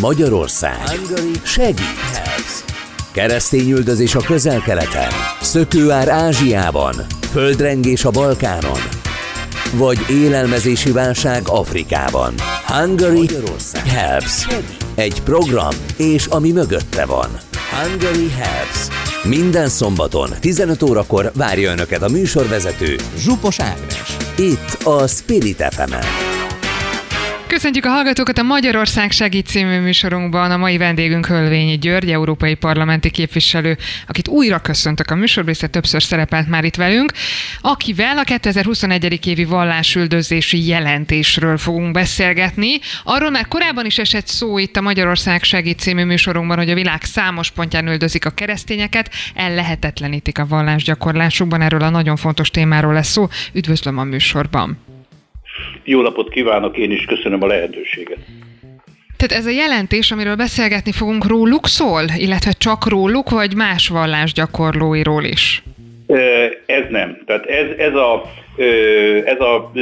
Magyarország segít. Keresztényüldözés a közel-keleten, szökőár Ázsiában, földrengés a Balkánon, vagy élelmezési válság Afrikában. Hungary Helps. Egy program, és ami mögötte van. Hungary Helps. Minden szombaton 15 órakor várja Önöket a műsorvezető Zsupos Ágnes. Itt a Spirit fm -en. Köszöntjük a hallgatókat a Magyarország Segít című műsorunkban. A mai vendégünk Hölvényi György, európai parlamenti képviselő, akit újra köszöntök a műsorban, hiszen többször szerepelt már itt velünk, akivel a 2021. évi vallásüldözési jelentésről fogunk beszélgetni. Arról már korábban is esett szó itt a Magyarország Segít című műsorunkban, hogy a világ számos pontján üldözik a keresztényeket, ellehetetlenítik a vallásgyakorlásukban. Erről a nagyon fontos témáról lesz szó. Üdvözlöm a műsorban! Jó napot kívánok, én is köszönöm a lehetőséget. Tehát ez a jelentés, amiről beszélgetni fogunk, róluk szól, illetve csak róluk, vagy más vallásgyakorlóiról is? Ez nem. Tehát ez, ez a, ez a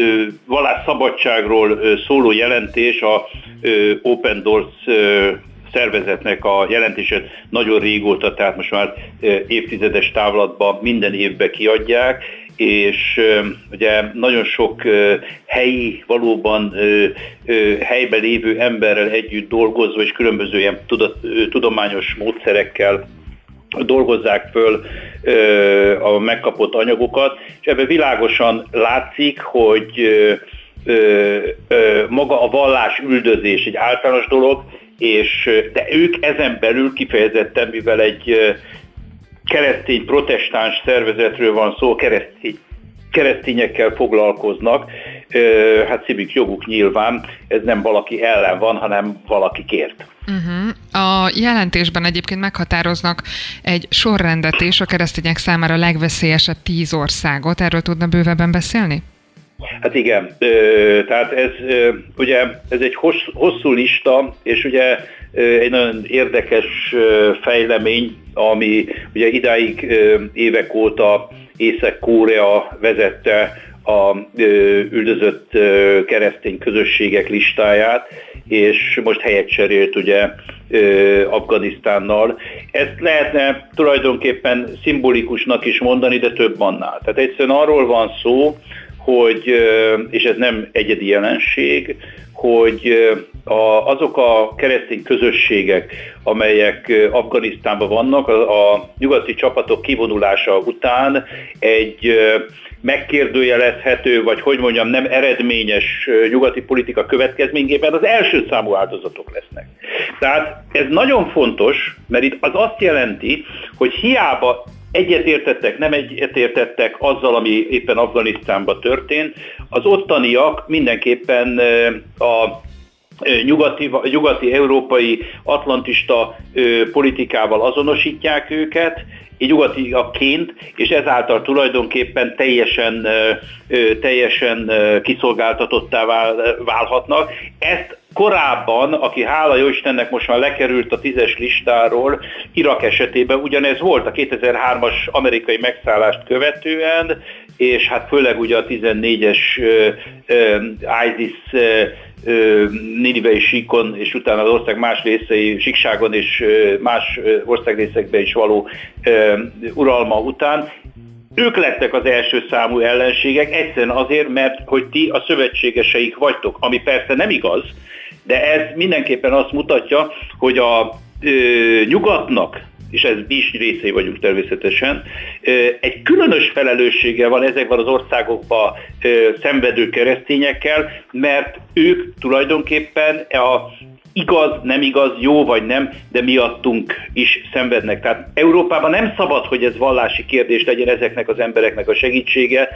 vallásszabadságról szóló jelentés a Open Doors szervezetnek a jelentését nagyon régóta, tehát most már évtizedes távlatban minden évben kiadják, és ugye nagyon sok helyi, valóban helyben lévő emberrel együtt dolgozva, és különböző ilyen tudományos módszerekkel dolgozzák föl a megkapott anyagokat, és ebben világosan látszik, hogy maga a vallás üldözés egy általános dolog, és de ők ezen belül kifejezetten, mivel egy keresztény protestáns szervezetről van szó, keresztény keresztényekkel foglalkoznak, hát szívük joguk nyilván, ez nem valaki ellen van, hanem valaki kért. Uh-huh. A jelentésben egyébként meghatároznak egy sorrendet és a keresztények számára legveszélyesebb tíz országot. Erről tudna bővebben beszélni? Hát igen, tehát ez ugye ez egy hosszú lista, és ugye egy nagyon érdekes fejlemény, ami ugye idáig évek óta Észak-Korea vezette a üldözött keresztény közösségek listáját, és most helyet cserélt ugye Afganisztánnal. Ezt lehetne tulajdonképpen szimbolikusnak is mondani, de több annál. Tehát egyszerűen arról van szó, hogy, és ez nem egyedi jelenség, hogy a, azok a keresztény közösségek, amelyek Afganisztánban vannak, a, a nyugati csapatok kivonulása után egy megkérdőjelezhető, vagy hogy mondjam, nem eredményes nyugati politika következményében az első számú áldozatok lesznek. Tehát ez nagyon fontos, mert itt az azt jelenti, hogy hiába egyetértettek, nem egyetértettek azzal, ami éppen Afganisztánban történt, az ottaniak mindenképpen a nyugati, nyugati európai atlantista politikával azonosítják őket, nyugatiaként, és ezáltal tulajdonképpen teljesen, teljesen kiszolgáltatottá válhatnak. Ezt korábban, aki hála jó Istennek most már lekerült a tízes listáról, Irak esetében ugyanez volt a 2003-as amerikai megszállást követően, és hát főleg ugye a 14-es ISIS Ninivei síkon, és utána az ország más részei, síkságon és más országrészekben is való uralma után. Ők lettek az első számú ellenségek, egyszerűen azért, mert hogy ti a szövetségeseik vagytok, ami persze nem igaz, de ez mindenképpen azt mutatja, hogy a ö, nyugatnak és ez mi is részei vagyunk természetesen, egy különös felelőssége van ezekben az országokban szenvedő keresztényekkel, mert ők tulajdonképpen a igaz, nem igaz, jó vagy nem, de miattunk is szenvednek. Tehát Európában nem szabad, hogy ez vallási kérdés legyen ezeknek az embereknek a segítsége,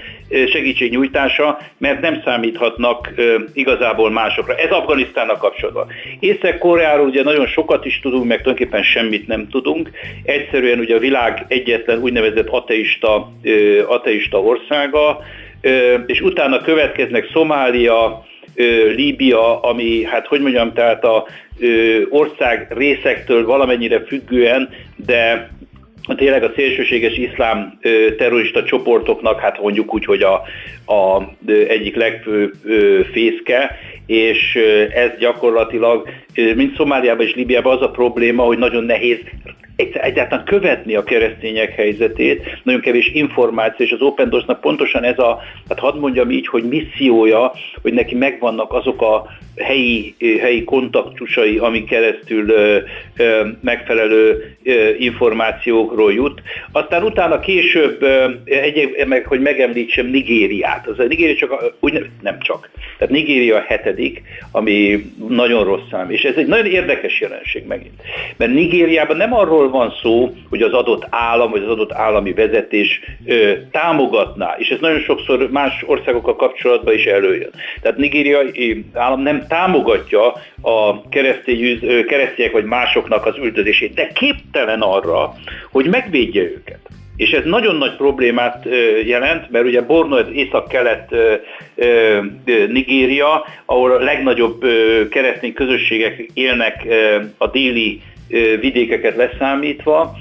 segítségnyújtása, mert nem számíthatnak igazából másokra. Ez Afganisztánnak kapcsolatban. Észak-Koreáról ugye nagyon sokat is tudunk, meg tulajdonképpen semmit nem tudunk. Egyszerűen ugye a világ egyetlen úgynevezett ateista, ateista országa, és utána következnek Szomália, Líbia, ami, hát hogy mondjam, tehát a ország részektől valamennyire függően, de tényleg a szélsőséges iszlám terrorista csoportoknak, hát mondjuk úgy, hogy a, a egyik legfőbb fészke, és ez gyakorlatilag mint Szomáliában és Libiában az a probléma, hogy nagyon nehéz egyáltalán követni a keresztények helyzetét, nagyon kevés információ, és az Open Doors-nak pontosan ez a, hát hadd mondjam így, hogy missziója, hogy neki megvannak azok a helyi, helyi kontaktusai, amik keresztül ö, ö, megfelelő ö, információkról jut. Aztán utána később, egy, meg, hogy megemlítsem Nigériát. Az a Nigéria csak, úgy nem csak. Tehát Nigéria a hetedik, ami nagyon rossz szám. És ez egy nagyon érdekes jelenség megint. Mert Nigériában nem arról van szó, hogy az adott állam, vagy az adott állami vezetés ö, támogatná, és ez nagyon sokszor más országokkal kapcsolatban is előjön. Tehát Nigéria állam nem támogatja a keresztény, keresztények vagy másoknak az üldözését, de képtelen arra, hogy megvédje őket. És ez nagyon nagy problémát jelent, mert ugye Borno az észak-kelet Nigéria, ahol a legnagyobb keresztény közösségek élnek a déli vidékeket leszámítva,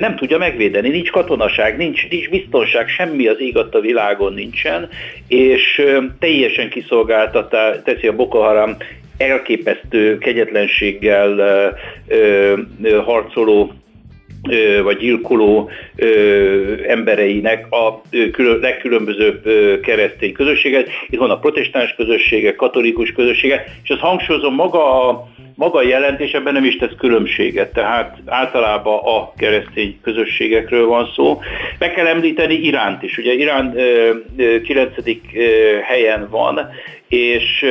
nem tudja megvédeni. Nincs katonaság, nincs, nincs biztonság, semmi az ég a világon nincsen, és teljesen kiszolgáltatá teszi a Boko Haram elképesztő kegyetlenséggel harcoló vagy gyilkoló embereinek a legkülönbözőbb keresztény közösséget. Itt van a protestáns közössége, katolikus közössége, és azt hangsúlyozom, maga a, maga a jelentés ebben nem is tesz különbséget, tehát általában a keresztény közösségekről van szó. Meg kell említeni Iránt is. Ugye Irán 9. helyen van, és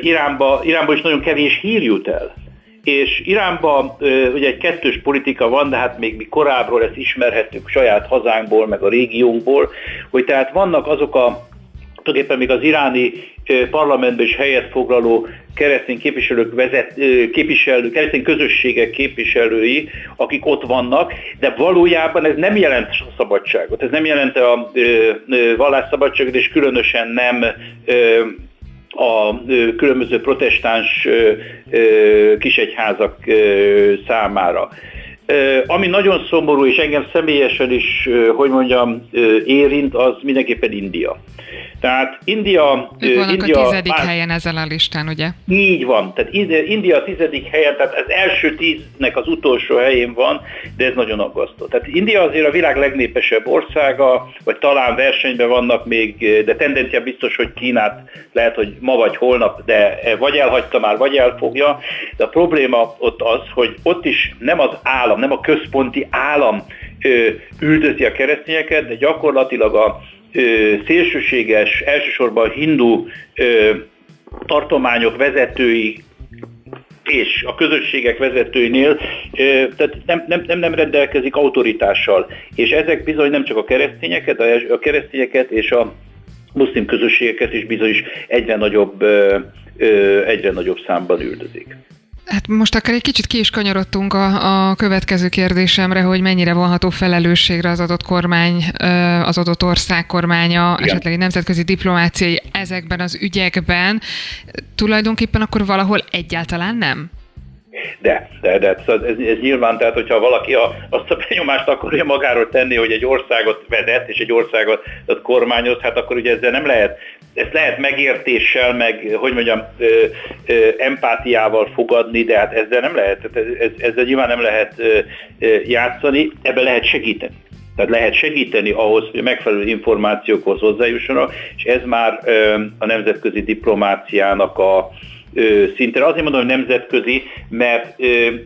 Iránba, Iránba is nagyon kevés hír jut el és Iránban ugye egy kettős politika van, de hát még mi korábbról ezt ismerhettük saját hazánkból, meg a régiónkból, hogy tehát vannak azok a tulajdonképpen még az iráni parlamentben is helyet foglaló keresztény képviselők vezet, képviselő, keresztény közösségek képviselői, akik ott vannak, de valójában ez nem jelent szabadságot, ez nem jelent a vallásszabadságot, és különösen nem a különböző protestáns kisegyházak számára. Ami nagyon szomorú, és engem személyesen is, hogy mondjam, érint, az mindenképpen India. Tehát India... Ők vannak India, a tizedik már, helyen ezen a listán, ugye? Így van. Tehát India a tizedik helyen, tehát az első tíznek az utolsó helyén van, de ez nagyon aggasztó. Tehát India azért a világ legnépesebb országa, vagy talán versenyben vannak még, de tendencia biztos, hogy Kínát lehet, hogy ma vagy holnap, de vagy elhagyta már, vagy elfogja. De a probléma ott az, hogy ott is nem az állam, nem a központi állam üldözi a keresztényeket, de gyakorlatilag a szélsőséges, elsősorban hindu tartományok vezetői és a közösségek vezetőinél tehát nem, nem, nem, nem rendelkezik autoritással. És ezek bizony nem csak a keresztényeket, a keresztényeket és a muszlim közösségeket is bizony egyre nagyobb, egyre nagyobb számban üldözik. Hát most akkor egy kicsit ki is kanyarodtunk a, a következő kérdésemre, hogy mennyire vonható felelősségre az adott kormány, az adott ország kormánya, Igen. esetleg egy nemzetközi diplomáciai ezekben az ügyekben. Tulajdonképpen akkor valahol egyáltalán nem? De, de, de ez, ez, ez nyilván, tehát hogyha valaki a, azt a benyomást akarja magáról tenni, hogy egy országot vezet, és egy országot kormányoz, hát akkor ugye ezzel nem lehet, ezt lehet megértéssel, meg, hogy mondjam, ö, ö, empátiával fogadni, de hát ezzel nem lehet, ez, ezzel nyilván nem lehet ö, ö, játszani, ebben lehet segíteni. Tehát lehet segíteni ahhoz, hogy megfelelő információkhoz hozzájussanak, és ez már ö, a nemzetközi diplomáciának a, szinten. Azért mondom, hogy nemzetközi, mert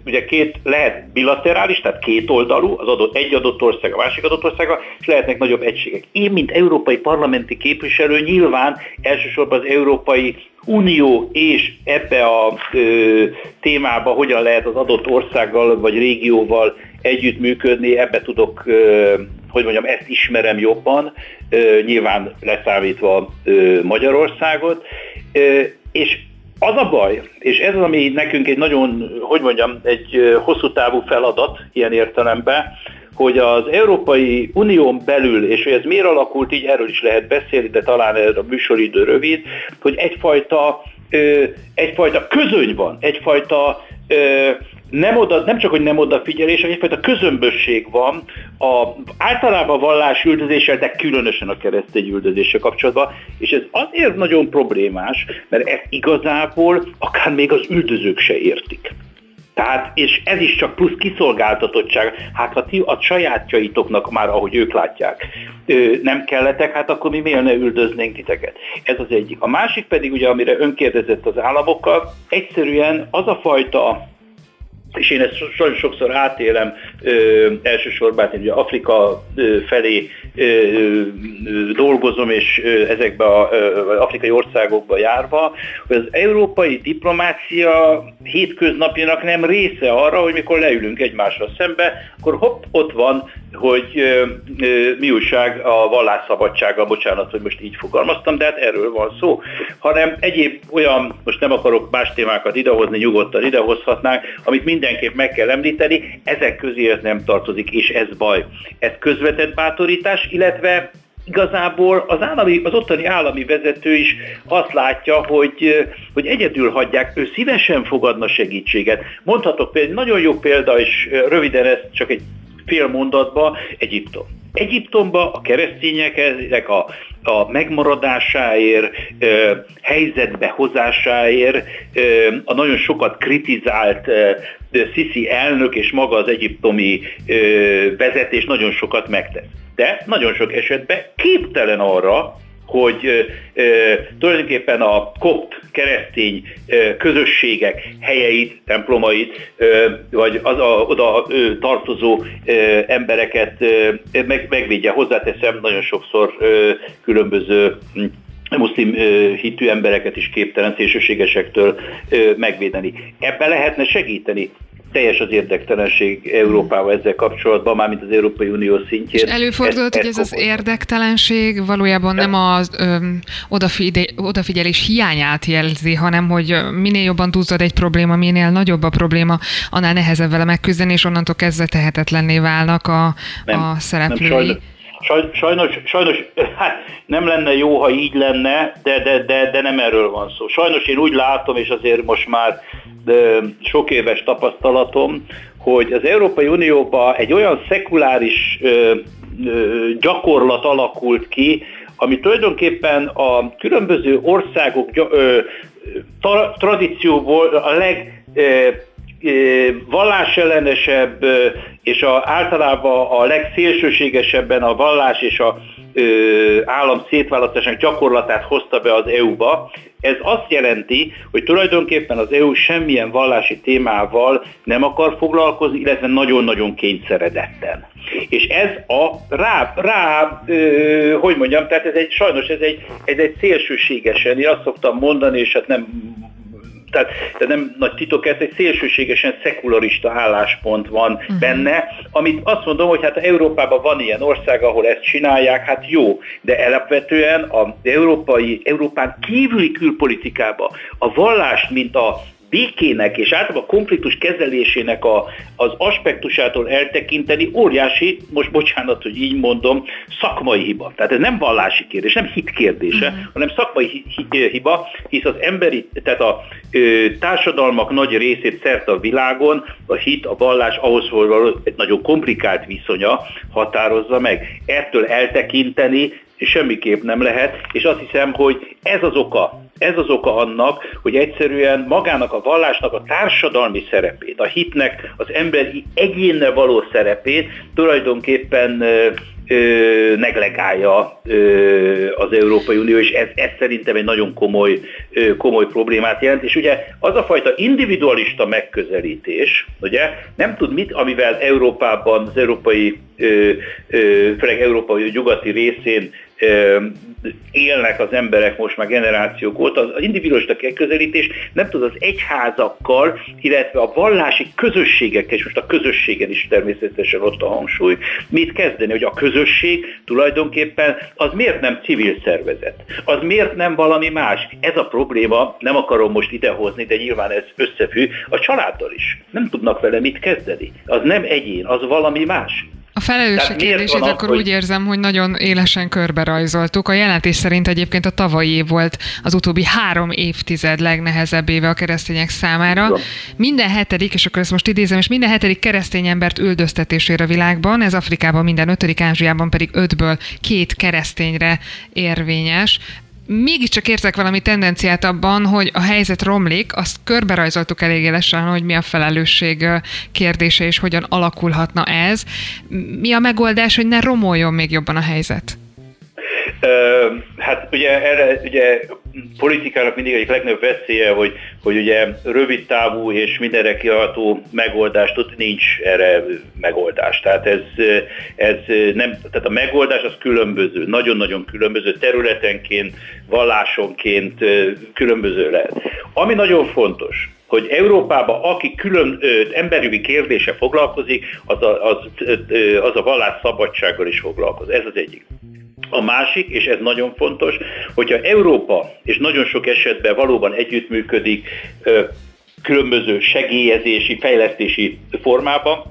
ugye két lehet bilaterális, tehát két oldalú, az adott, egy adott ország, a másik adott országa, és lehetnek nagyobb egységek. Én, mint európai parlamenti képviselő, nyilván elsősorban az Európai Unió és ebbe a ö, témába hogyan lehet az adott országgal vagy régióval együttműködni, ebbe tudok, ö, hogy mondjam, ezt ismerem jobban, ö, nyilván leszámítva ö, Magyarországot, ö, és az a baj, és ez az, ami nekünk egy nagyon, hogy mondjam, egy hosszú távú feladat ilyen értelemben, hogy az Európai Unión belül, és hogy ez miért alakult, így erről is lehet beszélni, de talán ez a műsoridő rövid, hogy egyfajta, egyfajta közöny van, egyfajta nem, oda, nem csak, hogy nem odafigyelés, hanem egyfajta közömbösség van a, általában a vallás üldözéssel, de különösen a keresztény üldözéssel kapcsolatban, és ez azért nagyon problémás, mert ez igazából akár még az üldözők se értik. Tehát, és ez is csak plusz kiszolgáltatottság. Hát ha ti a sajátjaitoknak már, ahogy ők látják, nem kelletek, hát akkor mi miért ne üldöznénk titeket? Ez az egyik. A másik pedig, ugye, amire önkérdezett az államokkal, egyszerűen az a fajta és én ezt nagyon sokszor átélem, ö, elsősorban hát én ugye Afrika ö, felé ö, ö, dolgozom, és ö, ezekbe az afrikai országokba járva, hogy az európai diplomácia hétköznapjának nem része arra, hogy mikor leülünk egymásra szembe, akkor hopp, ott van, hogy ö, ö, mi újság? A vallásszabadsággal, bocsánat, hogy most így fogalmaztam, de hát erről van szó, hanem egyéb olyan, most nem akarok más témákat idehozni, nyugodtan idehozhatnánk, amit mind mindenképp meg kell említeni, ezek közé ez nem tartozik, és ez baj. Ez közvetett bátorítás, illetve igazából az, állami, az ottani állami vezető is azt látja, hogy, hogy egyedül hagyják, ő szívesen fogadna segítséget. Mondhatok például, nagyon jó példa, és röviden ezt csak egy fél mondatba, Egyiptom. Egyiptomba a keresztényeknek a, a megmaradásáért, ö, helyzetbe hozásáért, ö, a nagyon sokat kritizált ö, Sisi elnök és maga az egyiptomi ö, vezetés nagyon sokat megtesz. De nagyon sok esetben képtelen arra, hogy e, tulajdonképpen a kopt keresztény e, közösségek helyeit, templomait, e, vagy az a, oda e, tartozó e, embereket e, meg, megvédje. Hozzáteszem, nagyon sokszor e, különböző muszlim hitű embereket is képtelen szélsőségesektől megvédeni. Ebben lehetne segíteni teljes az érdektelenség Európával ezzel kapcsolatban, mármint az Európai Unió szintjén. És előfordult, ez, hogy ez az érdektelenség valójában nem az ö, odafigyelés hiányát jelzi, hanem hogy minél jobban túlzod egy probléma, minél nagyobb a probléma, annál nehezebb vele megküzdeni, és onnantól kezdve tehetetlenné válnak a, nem, a szereplői. Nem, sajnos, sajnos, sajnos hát nem lenne jó, ha így lenne, de, de, de, de nem erről van szó. Sajnos én úgy látom, és azért most már sok éves tapasztalatom, hogy az Európai Unióban egy olyan szekuláris ö, ö, gyakorlat alakult ki, ami tulajdonképpen a különböző országok ö, tra, tradícióból a leg ö, vallásellenesebb és a, általában a legszélsőségesebben a vallás és a ö, állam szétválasztásának gyakorlatát hozta be az EU-ba. Ez azt jelenti, hogy tulajdonképpen az EU semmilyen vallási témával nem akar foglalkozni, illetve nagyon-nagyon kényszeredetten. És ez a rá, rá ö, hogy mondjam, tehát ez egy, sajnos ez egy, ez egy szélsőségesen, én azt szoktam mondani, és hát nem tehát de nem nagy titok, ez egy szélsőségesen szekularista álláspont van uh-huh. benne, amit azt mondom, hogy hát Európában van ilyen ország, ahol ezt csinálják, hát jó, de alapvetően az európai, Európán kívüli külpolitikába a vallást, mint a békének és általában a konfliktus kezelésének a, az aspektusától eltekinteni óriási, most bocsánat, hogy így mondom, szakmai hiba. Tehát ez nem vallási kérdés, nem hit kérdése, uh-huh. hanem szakmai hiba, hisz az emberi, tehát a ö, társadalmak nagy részét szerte a világon a hit, a vallás ahhoz való egy nagyon komplikált viszonya határozza meg. Ettől eltekinteni semmiképp nem lehet, és azt hiszem, hogy ez az oka, ez az oka annak, hogy egyszerűen magának a vallásnak a társadalmi szerepét, a hitnek az emberi egyénne való szerepét tulajdonképpen ö, neglegálja az Európai Unió, és ez, ez szerintem egy nagyon komoly, ö, komoly problémát jelent. És ugye az a fajta individualista megközelítés, ugye nem tud mit, amivel Európában, az európai, főleg európai nyugati részén élnek az emberek most már generációk óta, az individualista megközelítés nem tud az egyházakkal, illetve a vallási közösségekkel, és most a közösségen is természetesen ott a hangsúly, mit kezdeni, hogy a közösség tulajdonképpen az miért nem civil szervezet? Az miért nem valami más? Ez a probléma, nem akarom most idehozni, de nyilván ez összefügg a családdal is. Nem tudnak vele mit kezdeni. Az nem egyén, az valami más. A felelősség kérdését akkor hogy... úgy érzem, hogy nagyon élesen körbe rajzoltuk. A jelentés szerint egyébként a tavalyi év volt az utóbbi három évtized legnehezebb éve a keresztények számára. Igen. Minden hetedik, és akkor ezt most idézem, és minden hetedik keresztény embert üldöztetésére a világban, ez Afrikában minden ötödik, Ázsiában pedig ötből két keresztényre érvényes mégiscsak érzek valami tendenciát abban, hogy a helyzet romlik, azt körberajzoltuk elég élesen, hogy mi a felelősség kérdése, és hogyan alakulhatna ez. Mi a megoldás, hogy ne romoljon még jobban a helyzet? Hát ugye erre ugye politikának mindig egy legnagyobb veszélye, hogy, hogy ugye rövid távú és mindenre kiadható megoldást, ott nincs erre megoldás. Tehát ez, ez nem, tehát a megoldás az különböző, nagyon-nagyon különböző, területenként, vallásonként különböző lehet. Ami nagyon fontos, hogy Európában aki külön ö, emberjogi kérdése foglalkozik, az a, az, ö, az a vallás szabadsággal is foglalkozik. Ez az egyik. A másik, és ez nagyon fontos, hogyha Európa, és nagyon sok esetben valóban együttműködik különböző segélyezési, fejlesztési formában,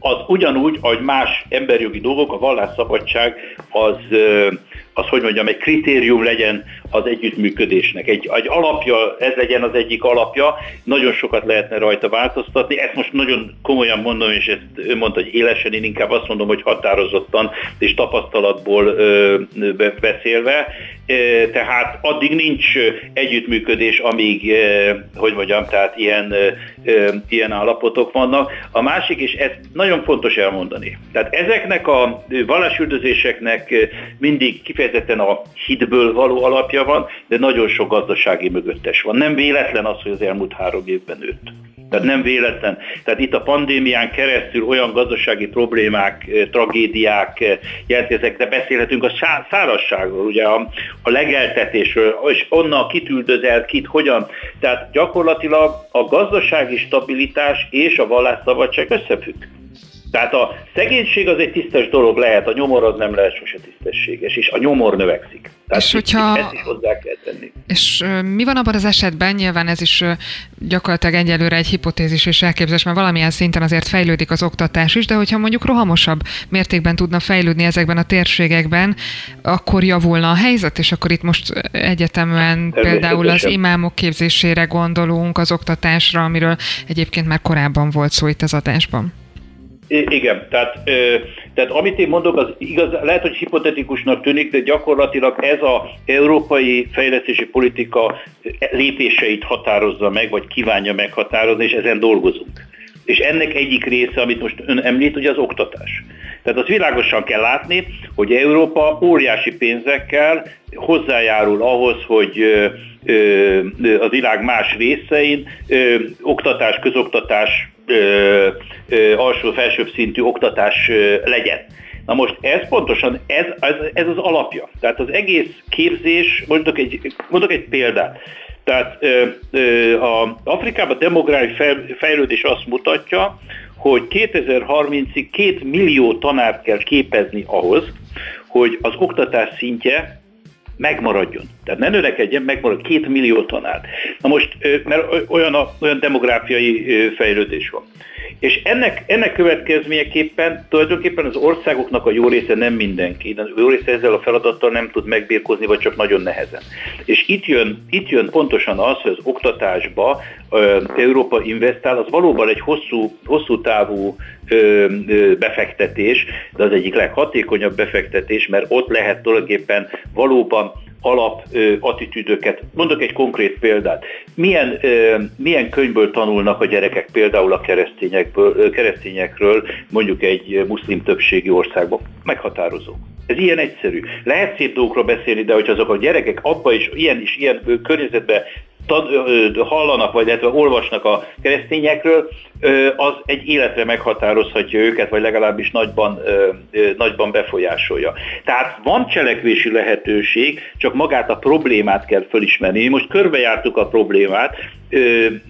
az ugyanúgy, ahogy más emberjogi dolgok, a vallásszabadság az, az, hogy mondjam, egy kritérium legyen az együttműködésnek. Egy, egy alapja, ez legyen az egyik alapja, nagyon sokat lehetne rajta változtatni. Ezt most nagyon komolyan mondom, és ezt ő mondta, hogy élesen, én inkább azt mondom, hogy határozottan és tapasztalatból ö, beszélve. Tehát addig nincs együttműködés, amíg, hogy mondjam, tehát ilyen, ilyen állapotok vannak. A másik, és ez nagyon fontos elmondani. Tehát ezeknek a vallásüldözéseknek mindig kifejezetten a hitből való alapja van, de nagyon sok gazdasági mögöttes van. Nem véletlen az, hogy az elmúlt három évben nőtt. Tehát nem véletlen. Tehát itt a pandémián keresztül olyan gazdasági problémák, eh, tragédiák eh, jelentkeznek, de beszélhetünk a szárazságról, ugye a, a legeltetésről, és onnan kit üldözelt, kit hogyan. Tehát gyakorlatilag a gazdasági stabilitás és a vallásszabadság összefügg. Tehát a szegénység az egy tisztes dolog lehet, a nyomor az nem lehet sose tisztességes, és a nyomor növekszik. Tehát és hogyha... ezt is hozzá kell tenni. És mi van abban az esetben, nyilván ez is gyakorlatilag egyelőre egy hipotézis és elképzelés, mert valamilyen szinten azért fejlődik az oktatás is, de hogyha mondjuk rohamosabb mértékben tudna fejlődni ezekben a térségekben, akkor javulna a helyzet, és akkor itt most egyetemen például az imámok képzésére gondolunk, az oktatásra, amiről egyébként már korábban volt szó itt az adásban. Igen, tehát, tehát amit én mondok, az igaz, lehet, hogy hipotetikusnak tűnik, de gyakorlatilag ez az európai fejlesztési politika lépéseit határozza meg, vagy kívánja meghatározni, és ezen dolgozunk. És ennek egyik része, amit most ön említ, ugye az oktatás. Tehát az világosan kell látni, hogy Európa óriási pénzekkel hozzájárul ahhoz, hogy az világ más részein oktatás, közoktatás, alsó-felsőbb szintű oktatás legyen. Na most ez pontosan, ez, ez, ez az alapja. Tehát az egész képzés, mondok egy, mondok egy példát. Tehát a Afrikában demográfiai fejlődés azt mutatja, hogy 2030-ig két millió tanárt kell képezni ahhoz, hogy az oktatás szintje megmaradjon. Tehát ne növekedjen, megmarad két millió tanár. Na most, mert olyan, olyan demográfiai fejlődés van. És ennek, ennek következményeképpen tulajdonképpen az országoknak a jó része nem mindenki, de a jó része ezzel a feladattal nem tud megbírkozni, vagy csak nagyon nehezen. És itt jön, itt jön pontosan az, hogy az oktatásba ö, Európa investál, az valóban egy hosszú, hosszú távú ö, ö, befektetés, de az egyik leghatékonyabb befektetés, mert ott lehet tulajdonképpen valóban alap ö, attitűdöket. Mondok egy konkrét példát. Milyen, ö, milyen könyvből tanulnak a gyerekek például a keresztényekből, ö, keresztényekről, mondjuk egy muszlim többségi országban? Meghatározó. Ez ilyen egyszerű. Lehet szép dolgokról beszélni, de hogyha azok a gyerekek abba is, ilyen is ilyen környezetben hallanak, vagy illetve olvasnak a keresztényekről, az egy életre meghatározhatja őket, vagy legalábbis nagyban, nagyban befolyásolja. Tehát van cselekvési lehetőség, csak magát a problémát kell fölismerni. Most körbejártuk a problémát,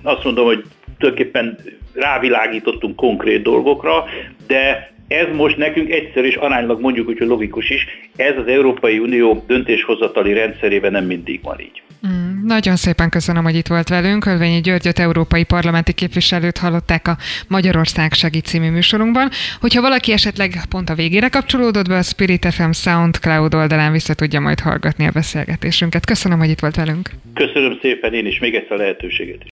azt mondom, hogy tulajdonképpen rávilágítottunk konkrét dolgokra, de ez most nekünk egyszer és aránylag mondjuk hogy logikus is, ez az Európai Unió döntéshozatali rendszerében nem mindig van így. Nagyon szépen köszönöm, hogy itt volt velünk. Ölvényi Györgyöt, európai parlamenti képviselőt hallották a Magyarország segít című műsorunkban. Hogyha valaki esetleg pont a végére kapcsolódott be, a Spirit FM SoundCloud oldalán vissza tudja majd hallgatni a beszélgetésünket. Köszönöm, hogy itt volt velünk. Köszönöm szépen én is még egyszer a lehetőséget.